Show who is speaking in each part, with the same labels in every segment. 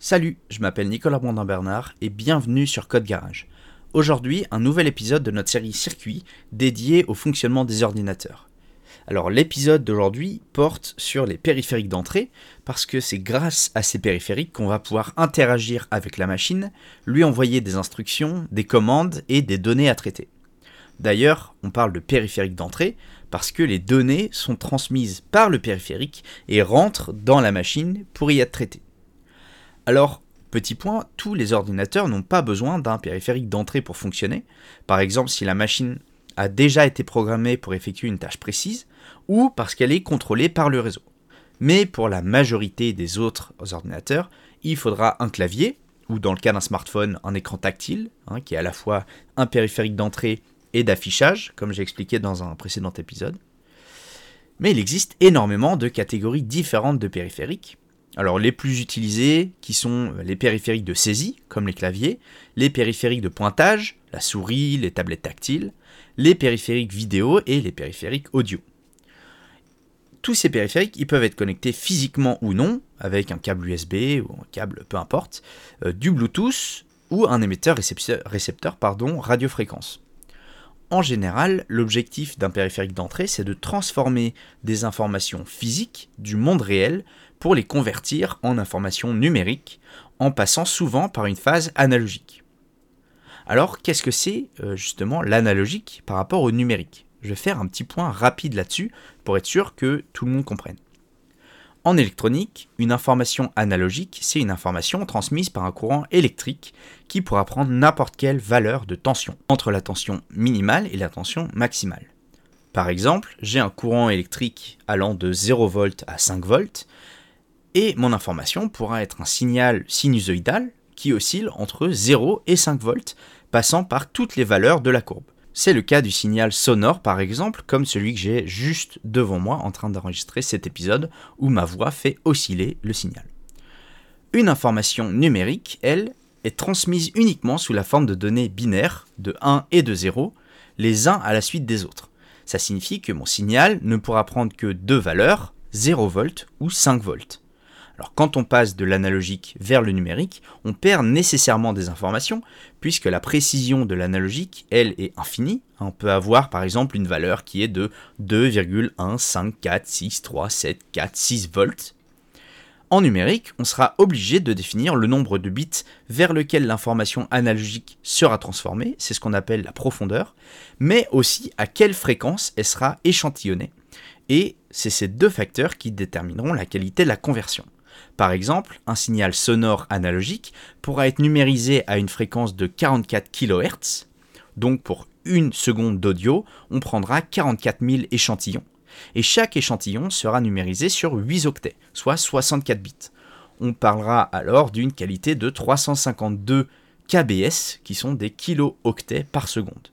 Speaker 1: Salut, je m'appelle Nicolas Brandin-Bernard et bienvenue sur Code Garage. Aujourd'hui, un nouvel épisode de notre série Circuit dédié au fonctionnement des ordinateurs. Alors l'épisode d'aujourd'hui porte sur les périphériques d'entrée parce que c'est grâce à ces périphériques qu'on va pouvoir interagir avec la machine, lui envoyer des instructions, des commandes et des données à traiter. D'ailleurs, on parle de périphérique d'entrée parce que les données sont transmises par le périphérique et rentrent dans la machine pour y être traitées. Alors, petit point, tous les ordinateurs n'ont pas besoin d'un périphérique d'entrée pour fonctionner. Par exemple, si la machine a déjà été programmée pour effectuer une tâche précise, ou parce qu'elle est contrôlée par le réseau. Mais pour la majorité des autres ordinateurs, il faudra un clavier, ou dans le cas d'un smartphone, un écran tactile, hein, qui est à la fois un périphérique d'entrée et d'affichage, comme j'ai expliqué dans un précédent épisode. Mais il existe énormément de catégories différentes de périphériques, alors les plus utilisés, qui sont les périphériques de saisie, comme les claviers, les périphériques de pointage, la souris, les tablettes tactiles, les périphériques vidéo et les périphériques audio. Tous ces périphériques, ils peuvent être connectés physiquement ou non, avec un câble USB ou un câble peu importe, euh, du Bluetooth ou un émetteur-récepteur récepteur, radiofréquence. En général, l'objectif d'un périphérique d'entrée, c'est de transformer des informations physiques du monde réel pour les convertir en informations numériques en passant souvent par une phase analogique. Alors qu'est-ce que c'est euh, justement l'analogique par rapport au numérique? Je vais faire un petit point rapide là-dessus pour être sûr que tout le monde comprenne. En électronique, une information analogique, c'est une information transmise par un courant électrique qui pourra prendre n'importe quelle valeur de tension, entre la tension minimale et la tension maximale. Par exemple, j'ai un courant électrique allant de 0 V à 5 volts, et mon information pourra être un signal sinusoïdal qui oscille entre 0 et 5 volts, passant par toutes les valeurs de la courbe. C'est le cas du signal sonore par exemple, comme celui que j'ai juste devant moi en train d'enregistrer cet épisode où ma voix fait osciller le signal. Une information numérique, elle, est transmise uniquement sous la forme de données binaires de 1 et de 0, les uns à la suite des autres. Ça signifie que mon signal ne pourra prendre que deux valeurs, 0 volts ou 5 volts. Alors quand on passe de l'analogique vers le numérique, on perd nécessairement des informations, puisque la précision de l'analogique, elle, est infinie. On peut avoir par exemple une valeur qui est de 2,1546374 volts. En numérique, on sera obligé de définir le nombre de bits vers lequel l'information analogique sera transformée, c'est ce qu'on appelle la profondeur, mais aussi à quelle fréquence elle sera échantillonnée. Et c'est ces deux facteurs qui détermineront la qualité de la conversion. Par exemple, un signal sonore analogique pourra être numérisé à une fréquence de 44 kHz, donc pour une seconde d'audio, on prendra 44 000 échantillons. Et chaque échantillon sera numérisé sur 8 octets, soit 64 bits. On parlera alors d'une qualité de 352 kbs, qui sont des kilo-octets par seconde.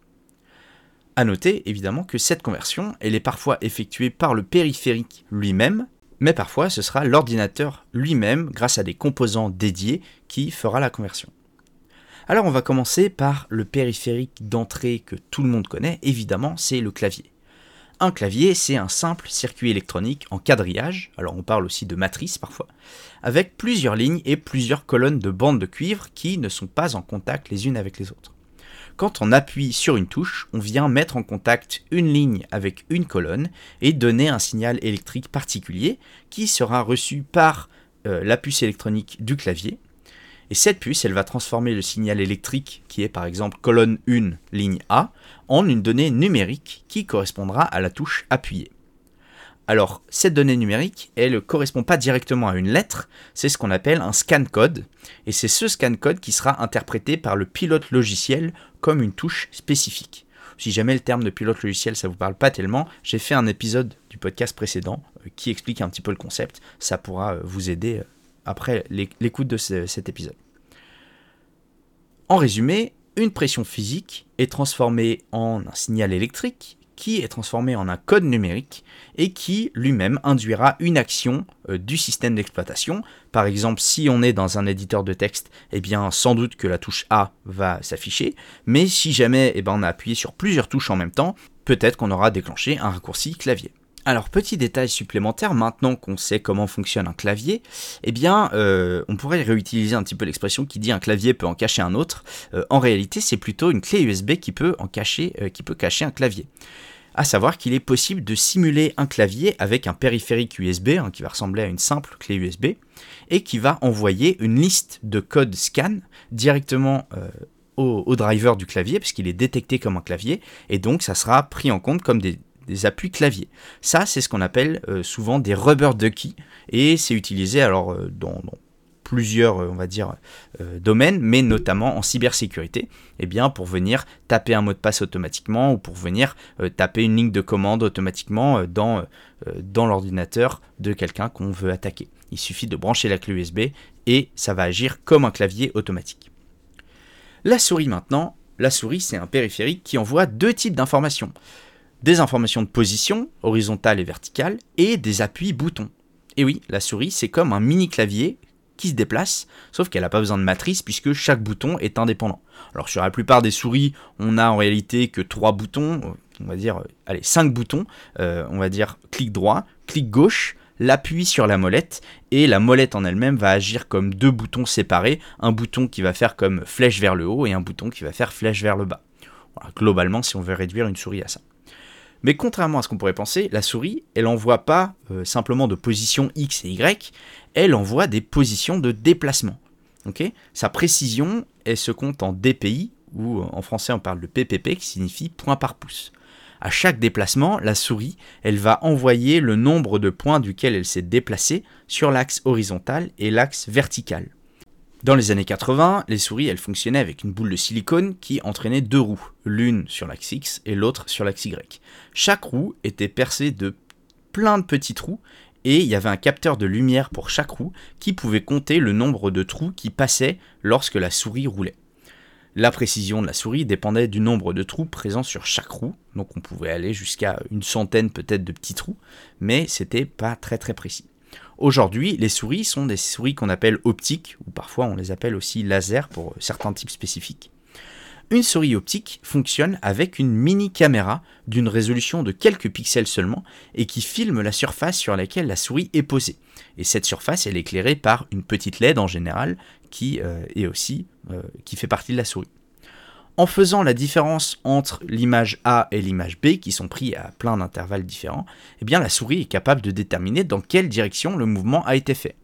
Speaker 1: A noter évidemment que cette conversion, elle est parfois effectuée par le périphérique lui-même, mais parfois ce sera l'ordinateur lui-même, grâce à des composants dédiés, qui fera la conversion. Alors on va commencer par le périphérique d'entrée que tout le monde connaît, évidemment c'est le clavier. Un clavier, c'est un simple circuit électronique en quadrillage, alors on parle aussi de matrice parfois, avec plusieurs lignes et plusieurs colonnes de bandes de cuivre qui ne sont pas en contact les unes avec les autres. Quand on appuie sur une touche, on vient mettre en contact une ligne avec une colonne et donner un signal électrique particulier qui sera reçu par euh, la puce électronique du clavier. Et cette puce, elle va transformer le signal électrique, qui est par exemple colonne 1, ligne A, en une donnée numérique qui correspondra à la touche appuyée. Alors, cette donnée numérique, elle ne correspond pas directement à une lettre, c'est ce qu'on appelle un scan code, et c'est ce scan code qui sera interprété par le pilote logiciel comme une touche spécifique. Si jamais le terme de pilote logiciel ça vous parle pas tellement, j'ai fait un épisode du podcast précédent euh, qui explique un petit peu le concept, ça pourra euh, vous aider euh, après l'écoute de cet épisode. En résumé, une pression physique est transformée en un signal électrique qui est transformé en un code numérique et qui lui-même induira une action euh, du système d'exploitation. Par exemple, si on est dans un éditeur de texte, eh bien sans doute que la touche A va s'afficher, mais si jamais eh ben, on a appuyé sur plusieurs touches en même temps, peut-être qu'on aura déclenché un raccourci clavier. Alors, petit détail supplémentaire, maintenant qu'on sait comment fonctionne un clavier, eh bien, euh, on pourrait réutiliser un petit peu l'expression qui dit un clavier peut en cacher un autre. Euh, en réalité, c'est plutôt une clé USB qui peut, en cacher, euh, cacher un clavier. À savoir qu'il est possible de simuler un clavier avec un périphérique USB, hein, qui va ressembler à une simple clé USB, et qui va envoyer une liste de codes scan directement au, driver du clavier, puisqu'il est détecté comme un clavier, et donc ça sera pris en compte comme des, des appuis clavier. Ça, c'est ce qu'on appelle euh, souvent des rubber ducky et c'est utilisé alors euh, dans, plusieurs, euh, on va dire, domaines, mais notamment en cybersécurité, eh bien pour venir taper un mot de passe automatiquement ou pour venir taper une ligne de commande automatiquement dans, dans l'ordinateur de quelqu'un qu'on veut attaquer. Il suffit de brancher la clé USB et ça va agir comme un clavier automatique. La souris maintenant, la souris c'est un périphérique qui envoie deux types d'informations des informations de position, horizontale et verticale, et des appuis boutons. Et oui, la souris, c'est comme un mini clavier qui se déplace, sauf qu'elle n'a pas besoin de matrice puisque chaque bouton est indépendant. Alors sur la plupart des souris, on a en réalité que trois boutons, on va dire, allez, cinq boutons, euh, on va dire clic droit, clic gauche, l'appui sur la molette, et la molette en elle-même va agir comme deux boutons séparés, un bouton qui va faire comme flèche vers le haut et un bouton qui va faire flèche vers le bas. Voilà, globalement, si on veut réduire une souris à ça. Mais contrairement à ce qu'on pourrait penser, la souris, elle envoie pas euh, simplement de positions X et Y, elle envoie des positions de déplacement. Sa précision, elle se compte en DPI, ou en français on parle de PPP qui signifie point par pouce. À chaque déplacement, la souris, elle va envoyer le nombre de points duquel elle s'est déplacée sur l'axe horizontal et l'axe vertical. Dans les années 80, les souris, elles fonctionnaient avec une boule de silicone qui entraînait deux roues, l'une sur l'axe X et l'autre sur l'axe Y. Chaque roue était percée de plein de petits trous et il y avait un capteur de lumière pour chaque roue qui pouvait compter le nombre de trous qui passaient lorsque la souris roulait. La précision de la souris dépendait du nombre de trous présents sur chaque roue, donc on pouvait aller jusqu'à une centaine peut-être de petits trous, mais c'était pas très très précis. Aujourd'hui, les souris sont des souris qu'on appelle optiques, ou parfois on les appelle aussi laser pour certains types spécifiques. Une souris optique fonctionne avec une mini caméra d'une résolution de quelques pixels seulement et qui filme la surface sur laquelle la souris est posée. Et cette surface, elle est éclairée par une petite LED en général qui euh, est aussi euh, qui fait partie de la souris. En faisant la différence entre l'image A et l'image B, qui sont pris à plein d'intervalles différents, eh bien la souris est capable de déterminer dans quelle direction le mouvement a été fait.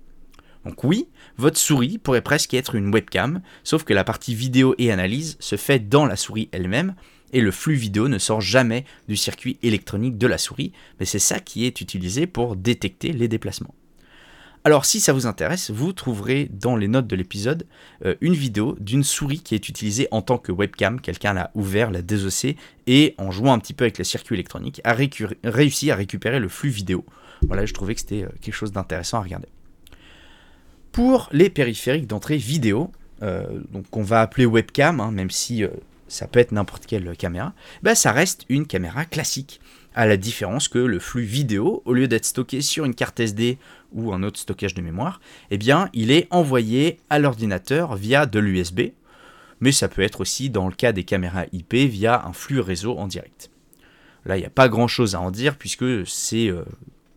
Speaker 1: Donc oui, votre souris pourrait presque être une webcam, sauf que la partie vidéo et analyse se fait dans la souris elle-même, et le flux vidéo ne sort jamais du circuit électronique de la souris, mais c'est ça qui est utilisé pour détecter les déplacements. Alors si ça vous intéresse, vous trouverez dans les notes de l'épisode euh, une vidéo d'une souris qui est utilisée en tant que webcam. Quelqu'un l'a ouvert, l'a désossé et en jouant un petit peu avec le circuit électronique a réussi à récupérer le flux vidéo. Voilà, je trouvais que c'était euh, quelque chose d'intéressant à regarder. Pour les périphériques d'entrée vidéo, euh, qu'on va appeler webcam, hein, même si ça peut être n'importe quelle caméra, bah, ça reste une caméra classique à la différence que le flux vidéo, au lieu d'être stocké sur une carte SD ou un autre stockage de mémoire, eh bien, il est envoyé à l'ordinateur via de l'USB, mais ça peut être aussi dans le cas des caméras IP via un flux réseau en direct. Là, il n'y a pas grand-chose à en dire puisque c'est euh,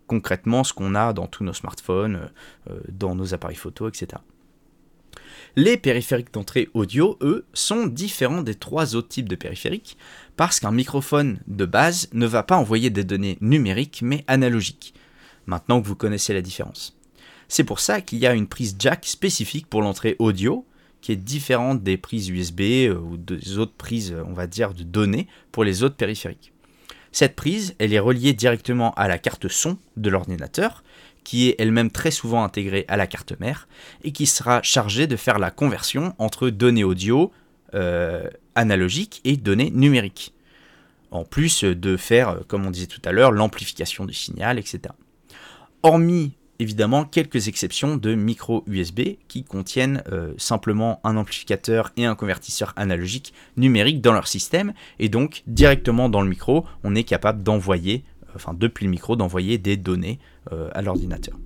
Speaker 1: concrètement ce qu'on a dans tous nos smartphones, euh, euh, dans nos appareils photo, etc. Les périphériques d'entrée audio, eux, sont différents des trois autres types de périphériques parce qu'un microphone de base ne va pas envoyer des données numériques mais analogiques, maintenant que vous connaissez la différence. C'est pour ça qu'il y a une prise jack spécifique pour l'entrée audio, qui est différente des prises USB euh, ou des autres prises, on va dire, de données pour les autres périphériques. Cette prise, elle est reliée directement à la carte son de l'ordinateur, qui est elle-même très souvent intégrée à la carte mère, et qui sera chargée de faire la conversion entre données audio euh, analogiques et données numériques. En plus de faire, euh, comme on disait tout à l'heure, l'amplification du signal, etc. Hormis évidemment quelques exceptions de micro USB qui contiennent euh, simplement un amplificateur et un convertisseur analogique numérique dans leur système et donc directement dans le micro on est capable d'envoyer enfin depuis le micro, d'envoyer des données euh, à l'ordinateur.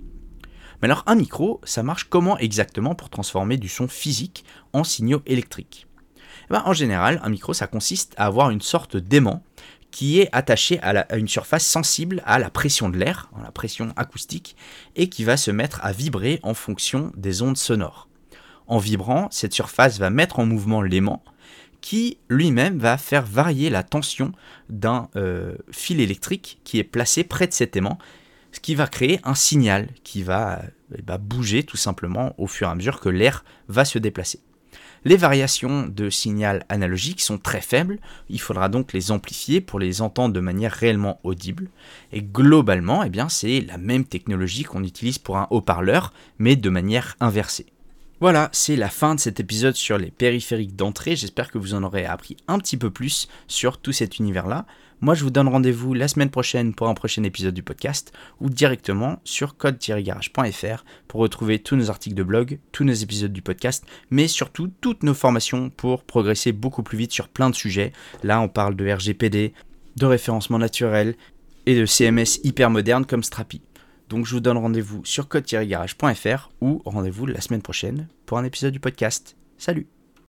Speaker 1: Mais alors un micro, ça marche comment exactement pour transformer du son physique en signaux électriques? Eh ben, En général, un micro, ça consiste à avoir une sorte d'aimant qui est attaché à, une surface sensible à la pression de l'air, la pression acoustique, et qui va se mettre à vibrer en fonction des ondes sonores. En vibrant, cette surface va mettre en mouvement l'aimant, qui lui-même va faire varier la tension d'un euh, fil électrique qui est placé près de cet aimant, ce qui va créer un signal qui va, eh ben, bouger tout simplement au fur et à mesure que l'air va se déplacer. Les variations de signal analogique sont très faibles, il faudra donc les amplifier pour les entendre de manière réellement audible. Et globalement, eh c'est la même technologie qu'on utilise pour un haut-parleur, mais de manière inversée. Voilà, c'est la fin de cet épisode sur les périphériques d'entrée. J'espère que vous en aurez appris un petit peu plus sur tout cet univers-là. Moi, je vous donne rendez-vous la semaine prochaine pour un prochain épisode du podcast ou directement sur code-garage.fr pour retrouver tous nos articles de blog, tous nos épisodes du podcast, mais surtout toutes nos formations pour progresser beaucoup plus vite sur plein de sujets. Là, on parle de RGPD, de référencement naturel et de CMS hyper moderne comme Strapi. Donc je vous donne rendez-vous sur code-garage.fr ou rendez-vous la semaine prochaine pour un épisode du podcast. Salut